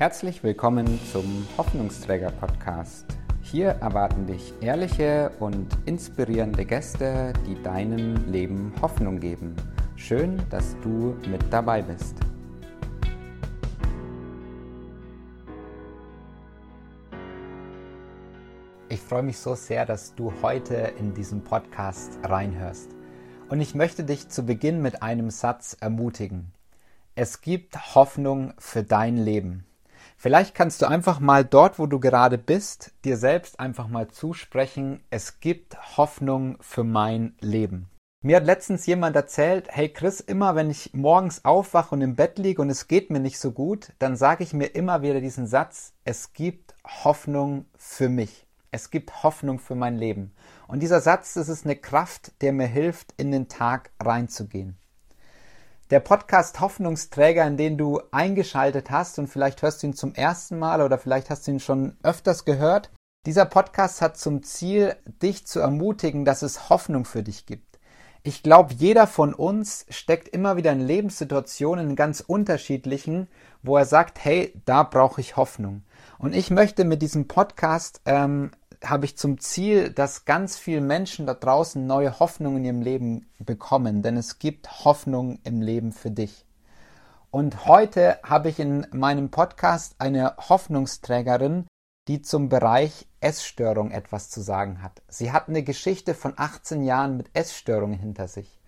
Herzlich willkommen zum Hoffnungsträger Podcast. Hier erwarten dich ehrliche und inspirierende Gäste, die deinem Leben Hoffnung geben. Schön, dass du mit dabei bist. Ich freue mich so sehr, dass du heute in diesen Podcast reinhörst. Und ich möchte dich zu Beginn mit einem Satz ermutigen. Es gibt Hoffnung für dein Leben. Vielleicht kannst du einfach mal dort, wo du gerade bist, dir selbst einfach mal zusprechen, es gibt Hoffnung für mein Leben. Mir hat letztens jemand erzählt, hey Chris, immer wenn ich morgens aufwache und im Bett liege und es geht mir nicht so gut, dann sage ich mir immer wieder diesen Satz, es gibt Hoffnung für mich. Es gibt Hoffnung für mein Leben. Und dieser Satz, das ist eine Kraft, der mir hilft, in den Tag reinzugehen. Der Podcast Hoffnungsträger, in den du eingeschaltet hast und vielleicht hörst du ihn zum ersten Mal oder vielleicht hast du ihn schon öfters gehört. Dieser Podcast hat zum Ziel, dich zu ermutigen, dass es Hoffnung für dich gibt. Ich glaube, jeder von uns steckt immer wieder in Lebenssituationen, in ganz unterschiedlichen, wo er sagt, hey, da brauche ich Hoffnung. Und ich möchte mit diesem Podcast ähm, habe ich zum Ziel, dass ganz viele Menschen da draußen neue Hoffnung in ihrem Leben bekommen, denn es gibt Hoffnung im Leben für dich. Und heute habe ich in meinem Podcast eine Hoffnungsträgerin, die zum Bereich Essstörung etwas zu sagen hat. Sie hat eine Geschichte von 18 Jahren mit Essstörungen hinter sich.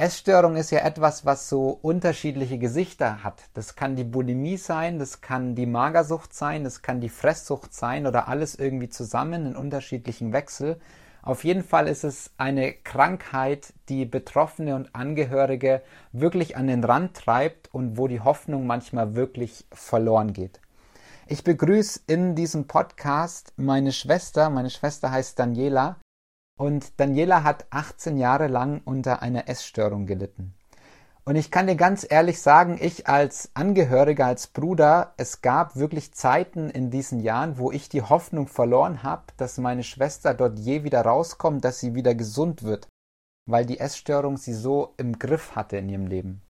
Essstörung ist ja etwas, was so unterschiedliche Gesichter hat. Das kann die Bulimie sein, das kann die Magersucht sein, das kann die Fresssucht sein oder alles irgendwie zusammen in unterschiedlichen Wechsel. Auf jeden Fall ist es eine Krankheit, die Betroffene und Angehörige wirklich an den Rand treibt und wo die Hoffnung manchmal wirklich verloren geht. Ich begrüße in diesem Podcast meine Schwester. Meine Schwester heißt Daniela und Daniela hat 18 Jahre lang unter einer Essstörung gelitten. Und ich kann dir ganz ehrlich sagen, ich als Angehöriger, als Bruder, es gab wirklich Zeiten in diesen Jahren, wo ich die Hoffnung verloren habe, dass meine Schwester dort je wieder rauskommt, dass sie wieder gesund wird, weil die Essstörung sie so im Griff hatte in ihrem Leben.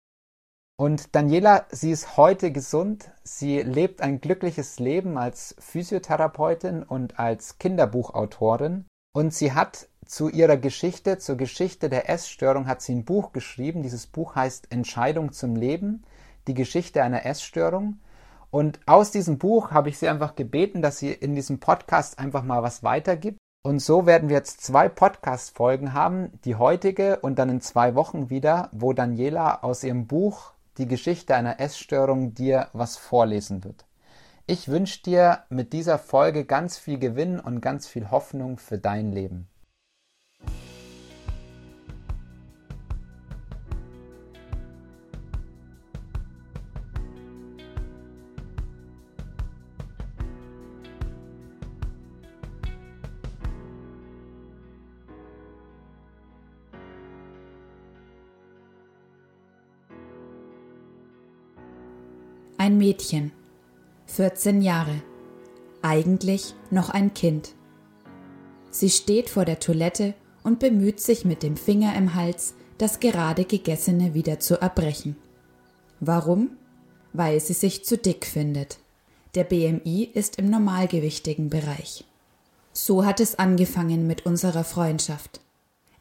Und Daniela, sie ist heute gesund, sie lebt ein glückliches Leben als Physiotherapeutin und als Kinderbuchautorin und sie hat zu ihrer Geschichte, zur Geschichte der Essstörung hat sie ein Buch geschrieben. Dieses Buch heißt Entscheidung zum Leben, die Geschichte einer Essstörung. Und aus diesem Buch habe ich sie einfach gebeten, dass sie in diesem Podcast einfach mal was weitergibt. Und so werden wir jetzt zwei Podcast-Folgen haben, die heutige und dann in zwei Wochen wieder, wo Daniela aus ihrem Buch Die Geschichte einer Essstörung dir was vorlesen wird. Ich wünsche dir mit dieser Folge ganz viel Gewinn und ganz viel Hoffnung für dein Leben. Ein Mädchen, 14 Jahre, eigentlich noch ein Kind. Sie steht vor der Toilette und bemüht sich mit dem Finger im Hals, das gerade gegessene wieder zu erbrechen. Warum? Weil sie sich zu dick findet. Der BMI ist im normalgewichtigen Bereich. So hat es angefangen mit unserer Freundschaft.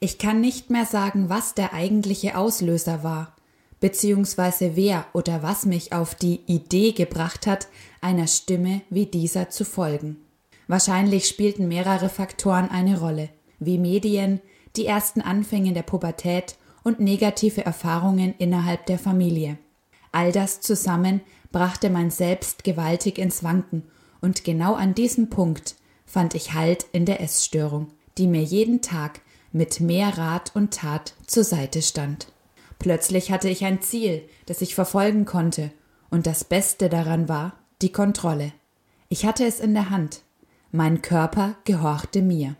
Ich kann nicht mehr sagen, was der eigentliche Auslöser war, beziehungsweise wer oder was mich auf die Idee gebracht hat, einer Stimme wie dieser zu folgen. Wahrscheinlich spielten mehrere Faktoren eine Rolle wie Medien, die ersten Anfänge der Pubertät und negative Erfahrungen innerhalb der Familie. All das zusammen brachte mein Selbst gewaltig ins Wanken, und genau an diesem Punkt fand ich Halt in der Essstörung, die mir jeden Tag mit mehr Rat und Tat zur Seite stand. Plötzlich hatte ich ein Ziel, das ich verfolgen konnte, und das Beste daran war die Kontrolle. Ich hatte es in der Hand. Mein Körper gehorchte mir.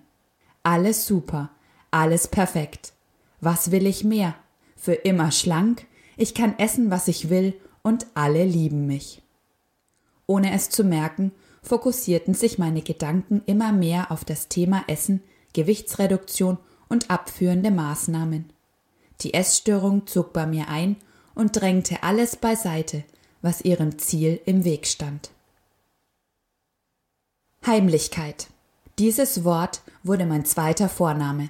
Alles super, alles perfekt. Was will ich mehr? Für immer schlank, ich kann essen, was ich will, und alle lieben mich. Ohne es zu merken, fokussierten sich meine Gedanken immer mehr auf das Thema Essen, Gewichtsreduktion und abführende Maßnahmen. Die Essstörung zog bei mir ein und drängte alles beiseite, was ihrem Ziel im Weg stand. Heimlichkeit. Dieses Wort wurde mein zweiter Vorname.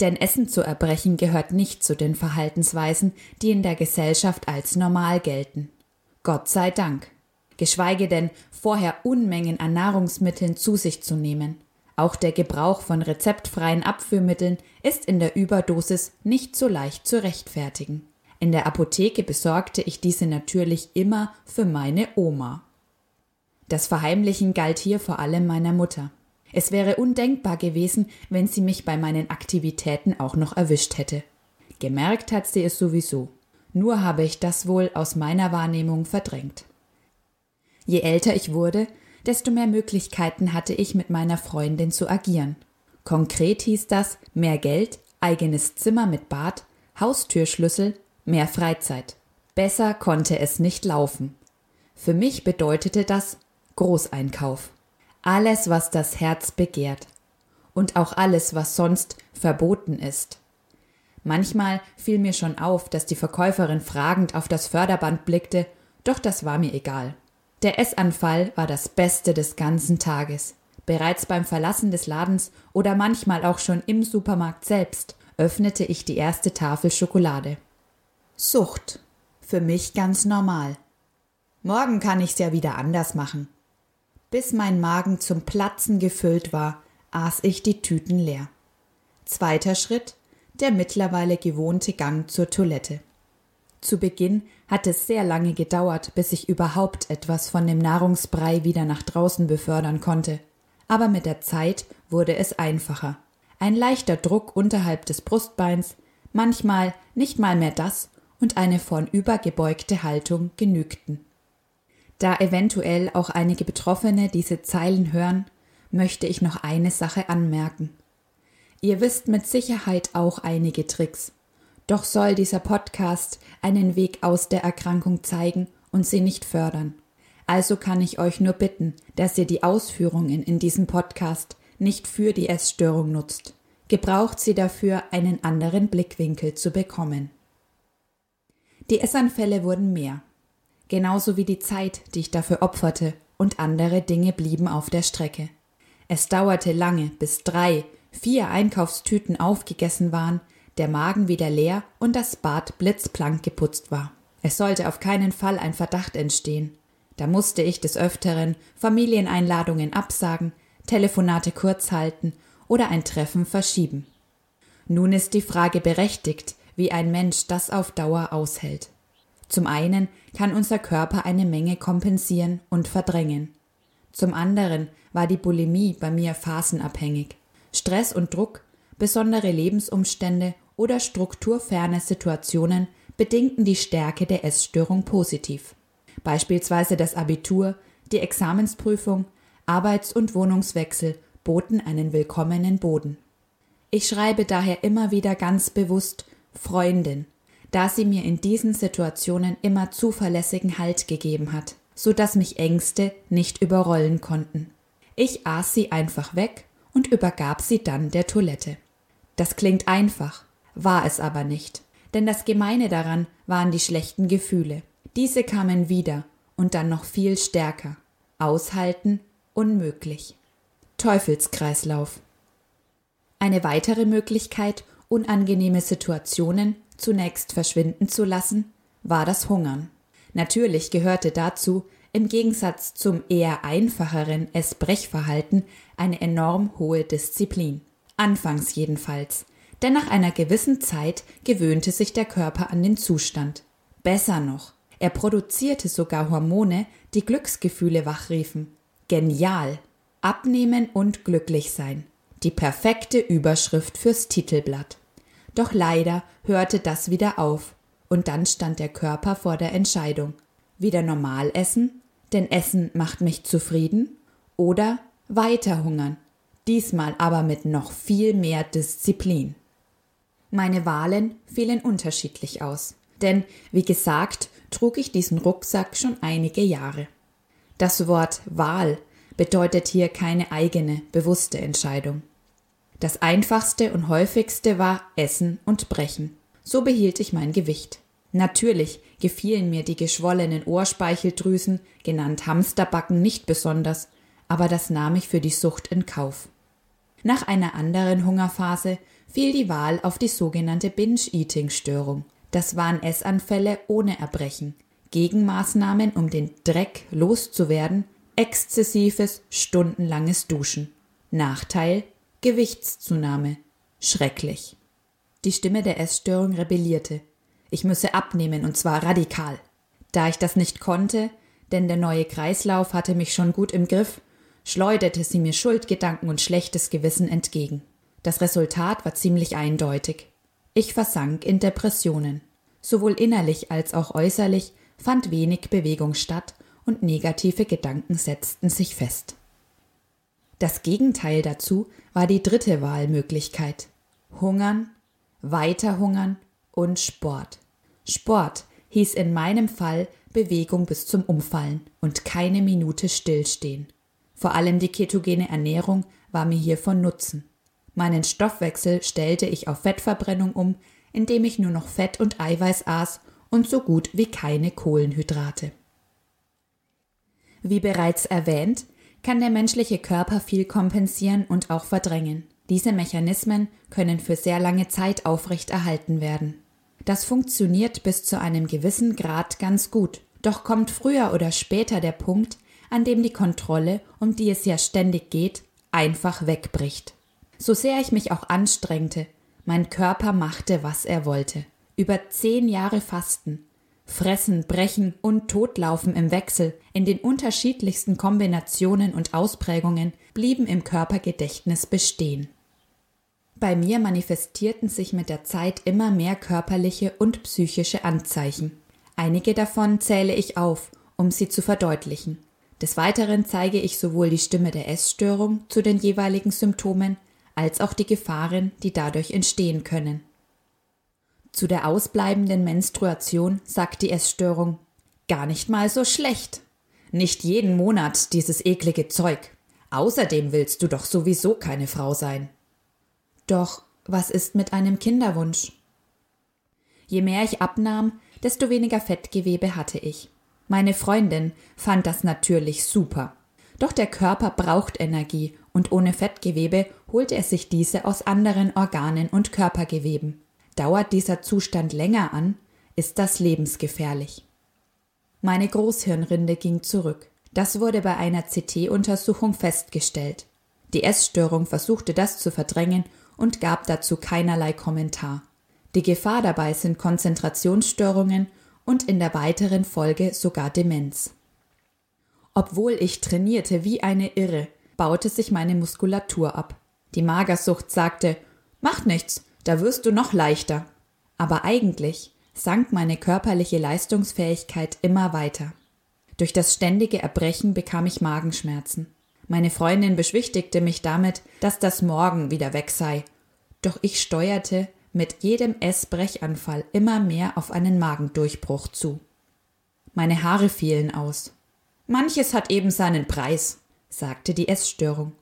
Denn Essen zu erbrechen gehört nicht zu den Verhaltensweisen, die in der Gesellschaft als normal gelten. Gott sei Dank. Geschweige denn vorher Unmengen an Nahrungsmitteln zu sich zu nehmen. Auch der Gebrauch von rezeptfreien Abführmitteln ist in der Überdosis nicht so leicht zu rechtfertigen. In der Apotheke besorgte ich diese natürlich immer für meine Oma. Das Verheimlichen galt hier vor allem meiner Mutter. Es wäre undenkbar gewesen, wenn sie mich bei meinen Aktivitäten auch noch erwischt hätte. Gemerkt hat sie es sowieso. Nur habe ich das wohl aus meiner Wahrnehmung verdrängt. Je älter ich wurde, desto mehr Möglichkeiten hatte ich mit meiner Freundin zu agieren. Konkret hieß das mehr Geld, eigenes Zimmer mit Bad, Haustürschlüssel, mehr Freizeit. Besser konnte es nicht laufen. Für mich bedeutete das Großeinkauf. Alles, was das Herz begehrt. Und auch alles, was sonst verboten ist. Manchmal fiel mir schon auf, dass die Verkäuferin fragend auf das Förderband blickte, doch das war mir egal. Der Essanfall war das Beste des ganzen Tages. Bereits beim Verlassen des Ladens oder manchmal auch schon im Supermarkt selbst öffnete ich die erste Tafel Schokolade. Sucht. Für mich ganz normal. Morgen kann ich's ja wieder anders machen. Bis mein Magen zum Platzen gefüllt war, aß ich die Tüten leer. Zweiter Schritt, der mittlerweile gewohnte Gang zur Toilette. Zu Beginn hat es sehr lange gedauert, bis ich überhaupt etwas von dem Nahrungsbrei wieder nach draußen befördern konnte. Aber mit der Zeit wurde es einfacher. Ein leichter Druck unterhalb des Brustbeins, manchmal nicht mal mehr das und eine vornübergebeugte Haltung genügten. Da eventuell auch einige Betroffene diese Zeilen hören, möchte ich noch eine Sache anmerken. Ihr wisst mit Sicherheit auch einige Tricks. Doch soll dieser Podcast einen Weg aus der Erkrankung zeigen und sie nicht fördern. Also kann ich euch nur bitten, dass ihr die Ausführungen in diesem Podcast nicht für die Essstörung nutzt. Gebraucht sie dafür, einen anderen Blickwinkel zu bekommen. Die Essanfälle wurden mehr. Genauso wie die Zeit, die ich dafür opferte, und andere Dinge blieben auf der Strecke. Es dauerte lange, bis drei, vier Einkaufstüten aufgegessen waren, der Magen wieder leer und das Bad blitzblank geputzt war. Es sollte auf keinen Fall ein Verdacht entstehen. Da musste ich des Öfteren Familieneinladungen absagen, Telefonate kurz halten oder ein Treffen verschieben. Nun ist die Frage berechtigt, wie ein Mensch das auf Dauer aushält. Zum einen kann unser Körper eine Menge kompensieren und verdrängen. Zum anderen war die Bulimie bei mir phasenabhängig. Stress und Druck, besondere Lebensumstände oder strukturferne Situationen bedingten die Stärke der Essstörung positiv. Beispielsweise das Abitur, die Examensprüfung, Arbeits- und Wohnungswechsel boten einen willkommenen Boden. Ich schreibe daher immer wieder ganz bewusst Freundin, da sie mir in diesen Situationen immer zuverlässigen Halt gegeben hat, so dass mich Ängste nicht überrollen konnten. Ich aß sie einfach weg und übergab sie dann der Toilette. Das klingt einfach, war es aber nicht, denn das Gemeine daran waren die schlechten Gefühle. Diese kamen wieder und dann noch viel stärker. Aushalten unmöglich. Teufelskreislauf. Eine weitere Möglichkeit, unangenehme Situationen zunächst verschwinden zu lassen, war das Hungern. Natürlich gehörte dazu, im Gegensatz zum eher einfacheren Essbrechverhalten, eine enorm hohe Disziplin. Anfangs jedenfalls, denn nach einer gewissen Zeit gewöhnte sich der Körper an den Zustand. Besser noch, er produzierte sogar Hormone, die Glücksgefühle wachriefen. Genial! Abnehmen und glücklich sein. Die perfekte Überschrift fürs Titelblatt. Doch leider hörte das wieder auf, und dann stand der Körper vor der Entscheidung. Wieder normal essen, denn Essen macht mich zufrieden, oder weiter hungern, diesmal aber mit noch viel mehr Disziplin. Meine Wahlen fielen unterschiedlich aus, denn, wie gesagt, trug ich diesen Rucksack schon einige Jahre. Das Wort Wahl bedeutet hier keine eigene, bewusste Entscheidung. Das einfachste und häufigste war Essen und Brechen. So behielt ich mein Gewicht. Natürlich gefielen mir die geschwollenen Ohrspeicheldrüsen, genannt Hamsterbacken, nicht besonders, aber das nahm ich für die Sucht in Kauf. Nach einer anderen Hungerphase fiel die Wahl auf die sogenannte Binge-Eating-Störung. Das waren Essanfälle ohne Erbrechen, Gegenmaßnahmen, um den Dreck loszuwerden, exzessives, stundenlanges Duschen. Nachteil Gewichtszunahme. Schrecklich. Die Stimme der Essstörung rebellierte. Ich müsse abnehmen und zwar radikal. Da ich das nicht konnte, denn der neue Kreislauf hatte mich schon gut im Griff, schleuderte sie mir Schuldgedanken und schlechtes Gewissen entgegen. Das Resultat war ziemlich eindeutig. Ich versank in Depressionen. Sowohl innerlich als auch äußerlich fand wenig Bewegung statt und negative Gedanken setzten sich fest. Das Gegenteil dazu war die dritte Wahlmöglichkeit. Hungern, weiter hungern und Sport. Sport hieß in meinem Fall Bewegung bis zum Umfallen und keine Minute stillstehen. Vor allem die ketogene Ernährung war mir hier von Nutzen. Meinen Stoffwechsel stellte ich auf Fettverbrennung um, indem ich nur noch Fett und Eiweiß aß und so gut wie keine Kohlenhydrate. Wie bereits erwähnt, kann der menschliche Körper viel kompensieren und auch verdrängen. Diese Mechanismen können für sehr lange Zeit aufrechterhalten werden. Das funktioniert bis zu einem gewissen Grad ganz gut, doch kommt früher oder später der Punkt, an dem die Kontrolle, um die es ja ständig geht, einfach wegbricht. So sehr ich mich auch anstrengte, mein Körper machte, was er wollte. Über zehn Jahre Fasten, Fressen, Brechen und Totlaufen im Wechsel in den unterschiedlichsten Kombinationen und Ausprägungen blieben im Körpergedächtnis bestehen. Bei mir manifestierten sich mit der Zeit immer mehr körperliche und psychische Anzeichen. Einige davon zähle ich auf, um sie zu verdeutlichen. Des Weiteren zeige ich sowohl die Stimme der Essstörung zu den jeweiligen Symptomen als auch die Gefahren, die dadurch entstehen können. Zu der ausbleibenden Menstruation sagt die Essstörung gar nicht mal so schlecht. Nicht jeden Monat dieses eklige Zeug. Außerdem willst du doch sowieso keine Frau sein. Doch was ist mit einem Kinderwunsch? Je mehr ich abnahm, desto weniger Fettgewebe hatte ich. Meine Freundin fand das natürlich super. Doch der Körper braucht Energie und ohne Fettgewebe holt er sich diese aus anderen Organen und Körpergeweben. Dauert dieser Zustand länger an, ist das lebensgefährlich. Meine Großhirnrinde ging zurück. Das wurde bei einer CT-Untersuchung festgestellt. Die Essstörung versuchte das zu verdrängen und gab dazu keinerlei Kommentar. Die Gefahr dabei sind Konzentrationsstörungen und in der weiteren Folge sogar Demenz. Obwohl ich trainierte wie eine Irre, baute sich meine Muskulatur ab. Die Magersucht sagte, Macht nichts, da wirst du noch leichter. Aber eigentlich sank meine körperliche Leistungsfähigkeit immer weiter. Durch das ständige Erbrechen bekam ich Magenschmerzen. Meine Freundin beschwichtigte mich damit, dass das morgen wieder weg sei. Doch ich steuerte mit jedem Essbrechanfall immer mehr auf einen Magendurchbruch zu. Meine Haare fielen aus. Manches hat eben seinen Preis, sagte die Essstörung.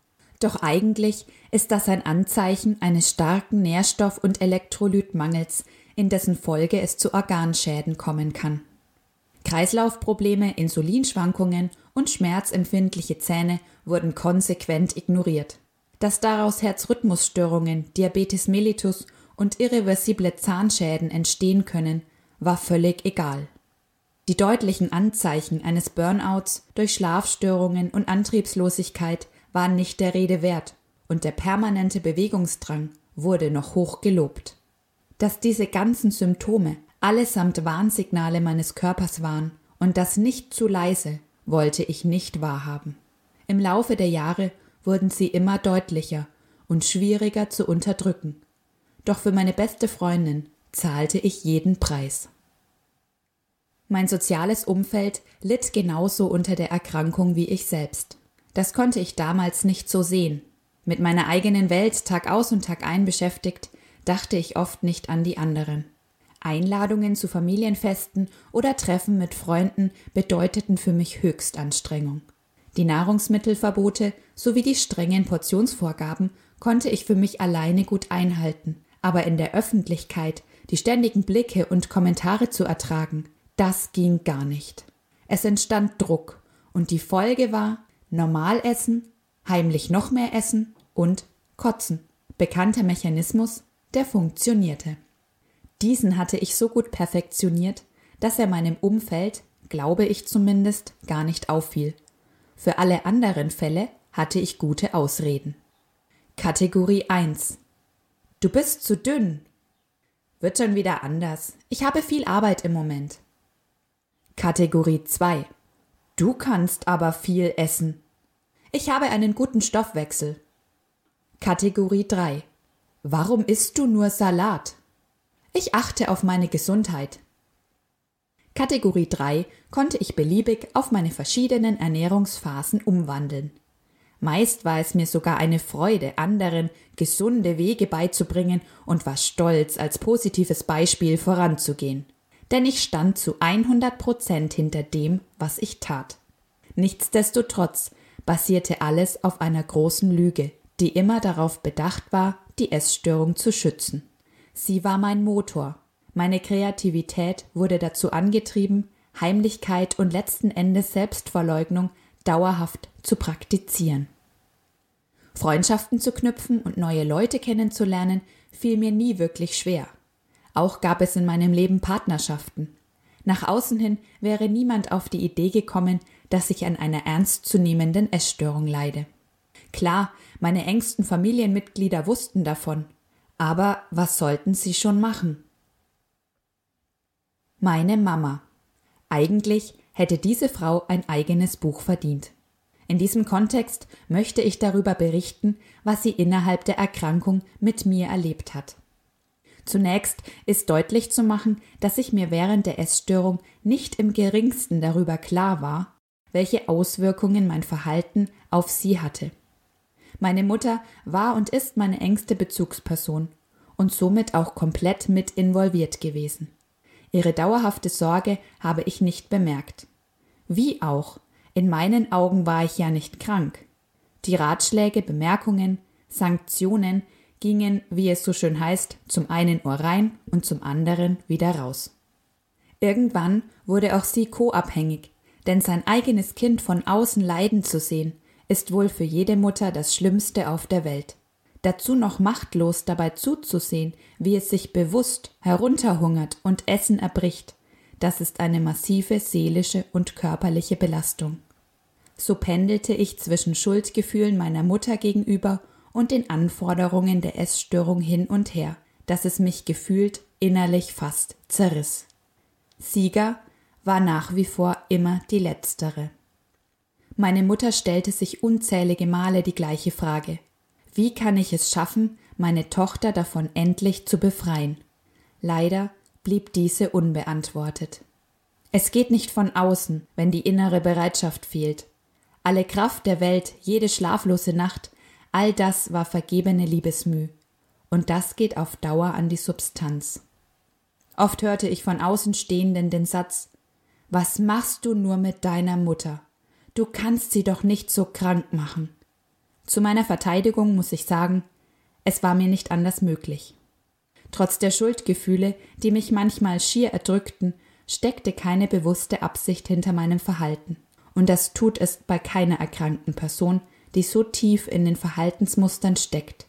Doch eigentlich ist das ein Anzeichen eines starken Nährstoff- und Elektrolytmangels, in dessen Folge es zu Organschäden kommen kann. Kreislaufprobleme, Insulinschwankungen und schmerzempfindliche Zähne wurden konsequent ignoriert. Dass daraus Herzrhythmusstörungen, Diabetes mellitus und irreversible Zahnschäden entstehen können, war völlig egal. Die deutlichen Anzeichen eines Burnouts durch Schlafstörungen und Antriebslosigkeit waren nicht der Rede wert, und der permanente Bewegungsdrang wurde noch hoch gelobt. Dass diese ganzen Symptome allesamt Warnsignale meines Körpers waren und das nicht zu leise, wollte ich nicht wahrhaben. Im Laufe der Jahre wurden sie immer deutlicher und schwieriger zu unterdrücken, doch für meine beste Freundin zahlte ich jeden Preis. Mein soziales Umfeld litt genauso unter der Erkrankung wie ich selbst. Das konnte ich damals nicht so sehen. Mit meiner eigenen Welt Tag aus und Tag ein beschäftigt, dachte ich oft nicht an die anderen. Einladungen zu Familienfesten oder Treffen mit Freunden bedeuteten für mich Höchstanstrengung. Die Nahrungsmittelverbote sowie die strengen Portionsvorgaben konnte ich für mich alleine gut einhalten, aber in der Öffentlichkeit die ständigen Blicke und Kommentare zu ertragen, das ging gar nicht. Es entstand Druck, und die Folge war, normal essen, heimlich noch mehr essen und kotzen. Bekannter Mechanismus, der funktionierte. Diesen hatte ich so gut perfektioniert, dass er meinem Umfeld, glaube ich zumindest, gar nicht auffiel. Für alle anderen Fälle hatte ich gute Ausreden. Kategorie 1 Du bist zu dünn. Wird schon wieder anders. Ich habe viel Arbeit im Moment. Kategorie 2 Du kannst aber viel essen. Ich habe einen guten Stoffwechsel. Kategorie 3 Warum isst du nur Salat? Ich achte auf meine Gesundheit. Kategorie 3 konnte ich beliebig auf meine verschiedenen Ernährungsphasen umwandeln. Meist war es mir sogar eine Freude, anderen gesunde Wege beizubringen und war stolz, als positives Beispiel voranzugehen. Denn ich stand zu 100 Prozent hinter dem, was ich tat. Nichtsdestotrotz basierte alles auf einer großen Lüge, die immer darauf bedacht war, die Essstörung zu schützen. Sie war mein Motor. Meine Kreativität wurde dazu angetrieben, Heimlichkeit und letzten Endes Selbstverleugnung dauerhaft zu praktizieren. Freundschaften zu knüpfen und neue Leute kennenzulernen, fiel mir nie wirklich schwer. Auch gab es in meinem Leben Partnerschaften. Nach außen hin wäre niemand auf die Idee gekommen, dass ich an einer ernstzunehmenden Essstörung leide. Klar, meine engsten Familienmitglieder wussten davon, aber was sollten sie schon machen? Meine Mama. Eigentlich hätte diese Frau ein eigenes Buch verdient. In diesem Kontext möchte ich darüber berichten, was sie innerhalb der Erkrankung mit mir erlebt hat. Zunächst ist deutlich zu machen, dass ich mir während der Essstörung nicht im geringsten darüber klar war, welche Auswirkungen mein Verhalten auf sie hatte. Meine Mutter war und ist meine engste Bezugsperson und somit auch komplett mit involviert gewesen. Ihre dauerhafte Sorge habe ich nicht bemerkt. Wie auch, in meinen Augen war ich ja nicht krank. Die Ratschläge, Bemerkungen, Sanktionen gingen, wie es so schön heißt, zum einen Ohr rein und zum anderen wieder raus. Irgendwann wurde auch sie co-abhängig, denn sein eigenes Kind von außen leiden zu sehen, ist wohl für jede Mutter das Schlimmste auf der Welt. Dazu noch machtlos dabei zuzusehen, wie es sich bewusst herunterhungert und Essen erbricht, das ist eine massive seelische und körperliche Belastung. So pendelte ich zwischen Schuldgefühlen meiner Mutter gegenüber und den Anforderungen der Essstörung hin und her, dass es mich gefühlt innerlich fast zerriss. Sieger war nach wie vor immer die letztere. Meine Mutter stellte sich unzählige Male die gleiche Frage. Wie kann ich es schaffen, meine Tochter davon endlich zu befreien? Leider blieb diese unbeantwortet. Es geht nicht von außen, wenn die innere Bereitschaft fehlt. Alle Kraft der Welt, jede schlaflose Nacht, all das war vergebene Liebesmüh. Und das geht auf Dauer an die Substanz. Oft hörte ich von Außenstehenden den Satz Was machst du nur mit deiner Mutter? Du kannst sie doch nicht so krank machen. Zu meiner Verteidigung muss ich sagen, es war mir nicht anders möglich. Trotz der Schuldgefühle, die mich manchmal schier erdrückten, steckte keine bewusste Absicht hinter meinem Verhalten. Und das tut es bei keiner erkrankten Person, die so tief in den Verhaltensmustern steckt.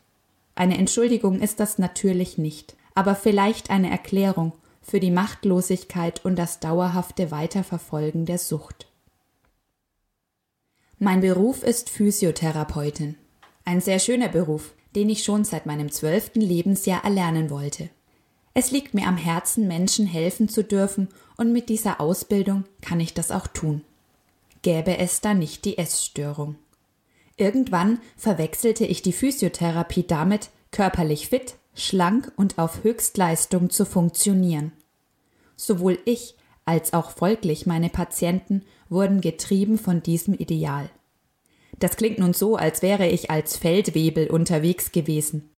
Eine Entschuldigung ist das natürlich nicht, aber vielleicht eine Erklärung für die Machtlosigkeit und das dauerhafte Weiterverfolgen der Sucht. Mein Beruf ist Physiotherapeutin. Ein sehr schöner Beruf, den ich schon seit meinem zwölften Lebensjahr erlernen wollte. Es liegt mir am Herzen, Menschen helfen zu dürfen, und mit dieser Ausbildung kann ich das auch tun. Gäbe es da nicht die Essstörung. Irgendwann verwechselte ich die Physiotherapie damit, körperlich fit, schlank und auf Höchstleistung zu funktionieren. Sowohl ich als auch folglich meine Patienten wurden getrieben von diesem Ideal. Das klingt nun so, als wäre ich als Feldwebel unterwegs gewesen.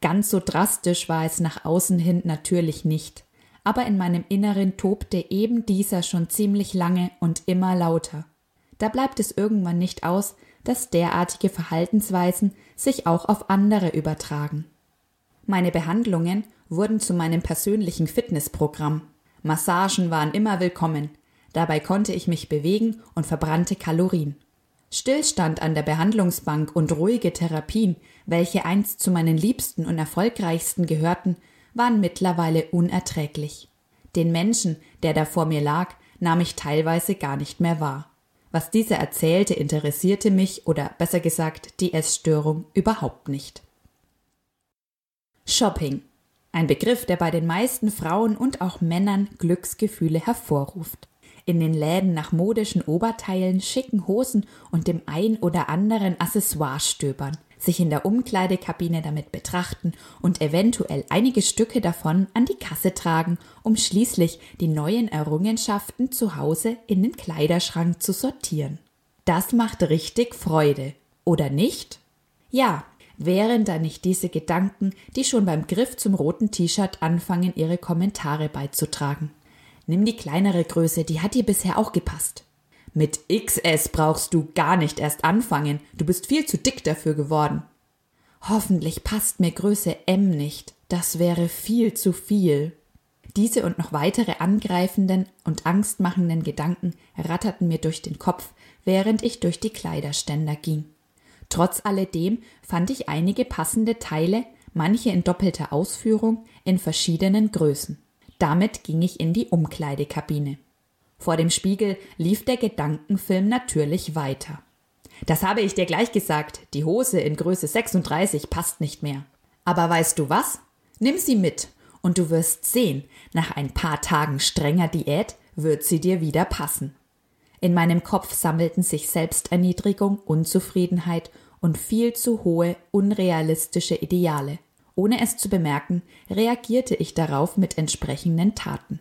Ganz so drastisch war es nach außen hin natürlich nicht, aber in meinem Inneren tobte eben dieser schon ziemlich lange und immer lauter. Da bleibt es irgendwann nicht aus, dass derartige Verhaltensweisen sich auch auf andere übertragen. Meine Behandlungen wurden zu meinem persönlichen Fitnessprogramm. Massagen waren immer willkommen, dabei konnte ich mich bewegen und verbrannte Kalorien. Stillstand an der Behandlungsbank und ruhige Therapien, welche einst zu meinen liebsten und erfolgreichsten gehörten, waren mittlerweile unerträglich. Den Menschen, der da vor mir lag, nahm ich teilweise gar nicht mehr wahr. Was dieser erzählte, interessierte mich oder besser gesagt die Essstörung überhaupt nicht. Shopping. Ein Begriff, der bei den meisten Frauen und auch Männern Glücksgefühle hervorruft. In den Läden nach modischen Oberteilen, schicken Hosen und dem ein oder anderen Accessoire stöbern, sich in der Umkleidekabine damit betrachten und eventuell einige Stücke davon an die Kasse tragen, um schließlich die neuen Errungenschaften zu Hause in den Kleiderschrank zu sortieren. Das macht richtig Freude, oder nicht? Ja, wären da nicht diese Gedanken, die schon beim Griff zum roten T-Shirt anfangen, ihre Kommentare beizutragen. Nimm die kleinere Größe, die hat dir bisher auch gepasst. Mit XS brauchst du gar nicht erst anfangen, du bist viel zu dick dafür geworden. Hoffentlich passt mir Größe M nicht, das wäre viel zu viel. Diese und noch weitere angreifenden und angstmachenden Gedanken ratterten mir durch den Kopf, während ich durch die Kleiderständer ging. Trotz alledem fand ich einige passende Teile, manche in doppelter Ausführung, in verschiedenen Größen. Damit ging ich in die Umkleidekabine. Vor dem Spiegel lief der Gedankenfilm natürlich weiter. Das habe ich dir gleich gesagt, die Hose in Größe 36 passt nicht mehr. Aber weißt du was? Nimm sie mit und du wirst sehen, nach ein paar Tagen strenger Diät wird sie dir wieder passen. In meinem Kopf sammelten sich Selbsterniedrigung, Unzufriedenheit und viel zu hohe, unrealistische Ideale. Ohne es zu bemerken, reagierte ich darauf mit entsprechenden Taten.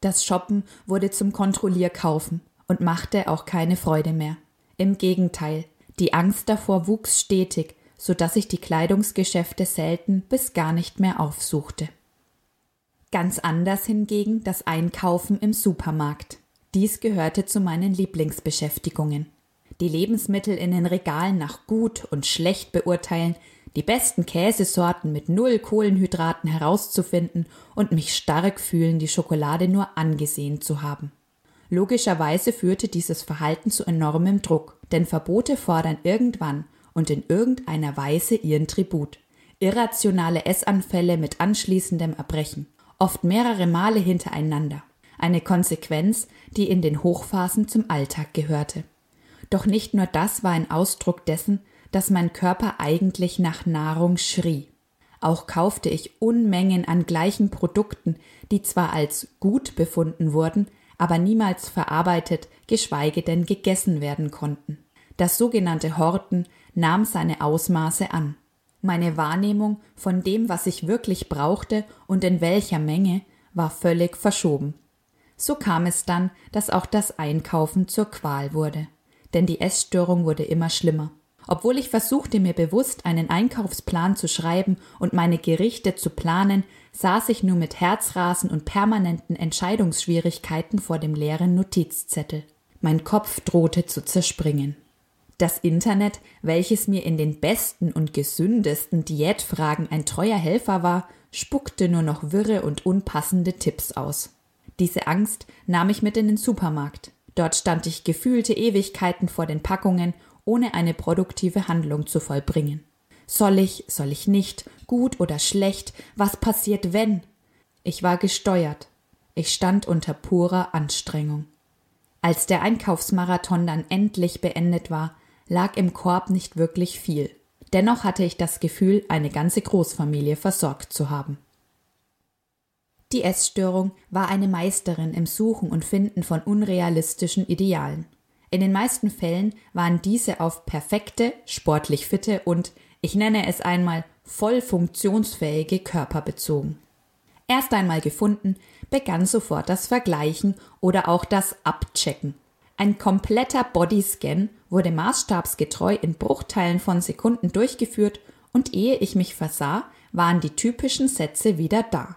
Das Shoppen wurde zum Kontrollierkaufen und machte auch keine Freude mehr. Im Gegenteil, die Angst davor wuchs stetig, so dass ich die Kleidungsgeschäfte selten bis gar nicht mehr aufsuchte. Ganz anders hingegen das Einkaufen im Supermarkt. Dies gehörte zu meinen Lieblingsbeschäftigungen. Die Lebensmittel in den Regalen nach gut und schlecht beurteilen, die besten Käsesorten mit null Kohlenhydraten herauszufinden und mich stark fühlen, die Schokolade nur angesehen zu haben. Logischerweise führte dieses Verhalten zu enormem Druck, denn Verbote fordern irgendwann und in irgendeiner Weise ihren Tribut. Irrationale Essanfälle mit anschließendem Erbrechen, oft mehrere Male hintereinander. Eine Konsequenz, die in den Hochphasen zum Alltag gehörte. Doch nicht nur das war ein Ausdruck dessen, dass mein Körper eigentlich nach Nahrung schrie. Auch kaufte ich Unmengen an gleichen Produkten, die zwar als gut befunden wurden, aber niemals verarbeitet, geschweige denn gegessen werden konnten. Das sogenannte Horten nahm seine Ausmaße an. Meine Wahrnehmung von dem, was ich wirklich brauchte und in welcher Menge, war völlig verschoben. So kam es dann, dass auch das Einkaufen zur Qual wurde. Denn die Essstörung wurde immer schlimmer. Obwohl ich versuchte, mir bewusst einen Einkaufsplan zu schreiben und meine Gerichte zu planen, saß ich nur mit Herzrasen und permanenten Entscheidungsschwierigkeiten vor dem leeren Notizzettel. Mein Kopf drohte zu zerspringen. Das Internet, welches mir in den besten und gesündesten Diätfragen ein treuer Helfer war, spuckte nur noch wirre und unpassende Tipps aus. Diese Angst nahm ich mit in den Supermarkt. Dort stand ich gefühlte Ewigkeiten vor den Packungen ohne eine produktive Handlung zu vollbringen. Soll ich, soll ich nicht, gut oder schlecht, was passiert wenn? Ich war gesteuert. Ich stand unter purer Anstrengung. Als der Einkaufsmarathon dann endlich beendet war, lag im Korb nicht wirklich viel. Dennoch hatte ich das Gefühl, eine ganze Großfamilie versorgt zu haben. Die Essstörung war eine Meisterin im Suchen und Finden von unrealistischen Idealen. In den meisten Fällen waren diese auf perfekte, sportlich fitte und, ich nenne es einmal, voll funktionsfähige Körper bezogen. Erst einmal gefunden, begann sofort das Vergleichen oder auch das Abchecken. Ein kompletter Bodyscan wurde maßstabsgetreu in Bruchteilen von Sekunden durchgeführt und ehe ich mich versah, waren die typischen Sätze wieder da.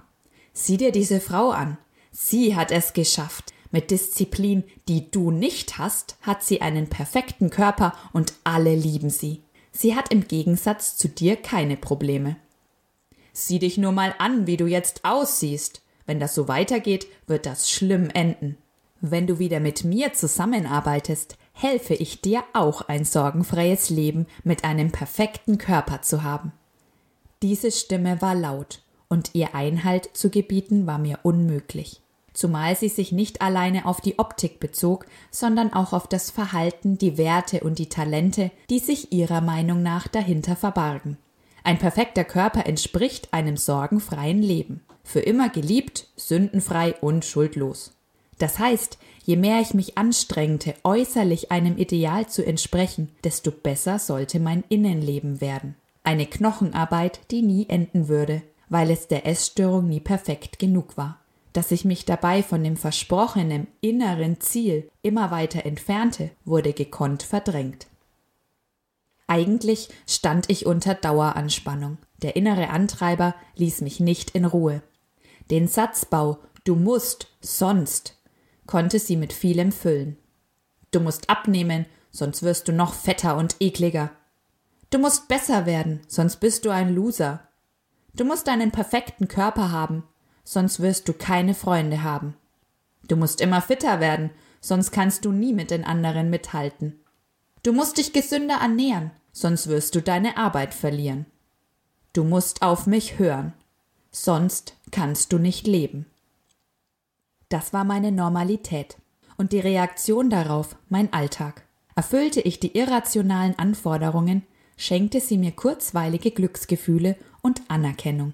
Sieh dir diese Frau an. Sie hat es geschafft. Mit Disziplin, die du nicht hast, hat sie einen perfekten Körper und alle lieben sie. Sie hat im Gegensatz zu dir keine Probleme. Sieh dich nur mal an, wie du jetzt aussiehst. Wenn das so weitergeht, wird das schlimm enden. Wenn du wieder mit mir zusammenarbeitest, helfe ich dir auch ein sorgenfreies Leben mit einem perfekten Körper zu haben. Diese Stimme war laut, und ihr Einhalt zu gebieten war mir unmöglich, zumal sie sich nicht alleine auf die Optik bezog, sondern auch auf das Verhalten, die Werte und die Talente, die sich ihrer Meinung nach dahinter verbargen. Ein perfekter Körper entspricht einem sorgenfreien Leben, für immer geliebt, sündenfrei und schuldlos. Das heißt, je mehr ich mich anstrengte, äußerlich einem Ideal zu entsprechen, desto besser sollte mein Innenleben werden. Eine Knochenarbeit, die nie enden würde, weil es der Essstörung nie perfekt genug war. Dass ich mich dabei von dem versprochenen inneren Ziel immer weiter entfernte, wurde gekonnt verdrängt. Eigentlich stand ich unter Daueranspannung. Der innere Antreiber ließ mich nicht in Ruhe. Den Satzbau Du musst, sonst konnte sie mit vielem füllen. Du musst abnehmen, sonst wirst du noch fetter und ekliger. Du musst besser werden, sonst bist du ein Loser. Du musst einen perfekten Körper haben, sonst wirst du keine Freunde haben. Du musst immer fitter werden, sonst kannst du nie mit den anderen mithalten. Du musst dich gesünder ernähren, sonst wirst du deine Arbeit verlieren. Du musst auf mich hören, sonst kannst du nicht leben. Das war meine Normalität. Und die Reaktion darauf mein Alltag. Erfüllte ich die irrationalen Anforderungen, schenkte sie mir kurzweilige Glücksgefühle und Anerkennung.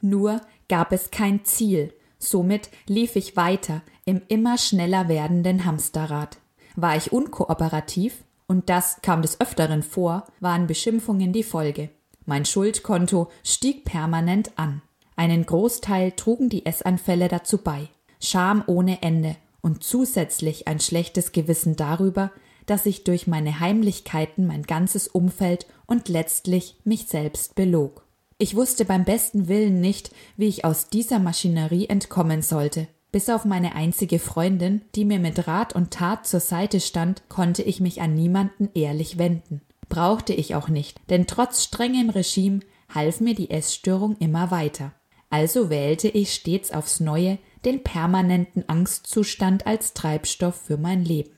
Nur gab es kein Ziel, somit lief ich weiter im immer schneller werdenden Hamsterrad. War ich unkooperativ, und das kam des Öfteren vor, waren Beschimpfungen die Folge. Mein Schuldkonto stieg permanent an. Einen Großteil trugen die Essanfälle dazu bei. Scham ohne Ende und zusätzlich ein schlechtes Gewissen darüber, dass ich durch meine Heimlichkeiten mein ganzes Umfeld und letztlich mich selbst belog. Ich wusste beim besten Willen nicht, wie ich aus dieser Maschinerie entkommen sollte. Bis auf meine einzige Freundin, die mir mit Rat und Tat zur Seite stand, konnte ich mich an niemanden ehrlich wenden. Brauchte ich auch nicht, denn trotz strengem Regime half mir die Essstörung immer weiter. Also wählte ich stets aufs Neue den permanenten Angstzustand als Treibstoff für mein Leben.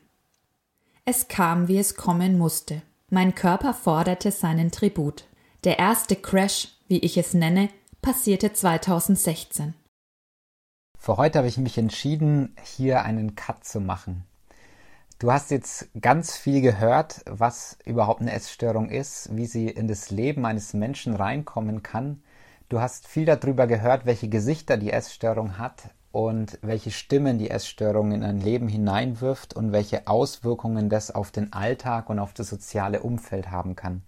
Es kam, wie es kommen musste. Mein Körper forderte seinen Tribut. Der erste Crash, wie ich es nenne, passierte 2016. Für heute habe ich mich entschieden, hier einen Cut zu machen. Du hast jetzt ganz viel gehört, was überhaupt eine Essstörung ist, wie sie in das Leben eines Menschen reinkommen kann. Du hast viel darüber gehört, welche Gesichter die Essstörung hat, und welche Stimmen die Essstörung in ein Leben hineinwirft und welche Auswirkungen das auf den Alltag und auf das soziale Umfeld haben kann.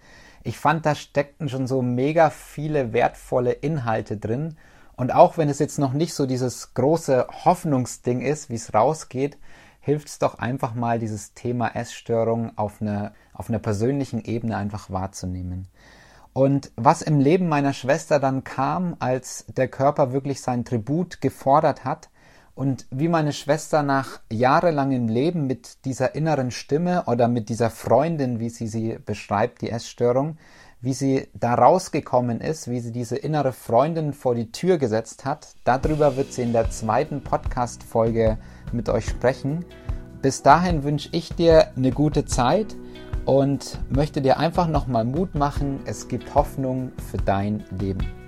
Ich fand, da steckten schon so mega viele wertvolle Inhalte drin. Und auch wenn es jetzt noch nicht so dieses große Hoffnungsding ist, wie es rausgeht, hilft es doch einfach mal, dieses Thema Essstörung auf einer auf einer persönlichen Ebene einfach wahrzunehmen. Und was im Leben meiner Schwester dann kam, als der Körper wirklich sein Tribut gefordert hat und wie meine Schwester nach jahrelangem Leben mit dieser inneren Stimme oder mit dieser Freundin, wie sie sie beschreibt, die Essstörung, wie sie da rausgekommen ist, wie sie diese innere Freundin vor die Tür gesetzt hat, darüber wird sie in der zweiten Podcast-Folge mit euch sprechen. Bis dahin wünsche ich dir eine gute Zeit und möchte dir einfach nochmal Mut machen. Es gibt Hoffnung für dein Leben.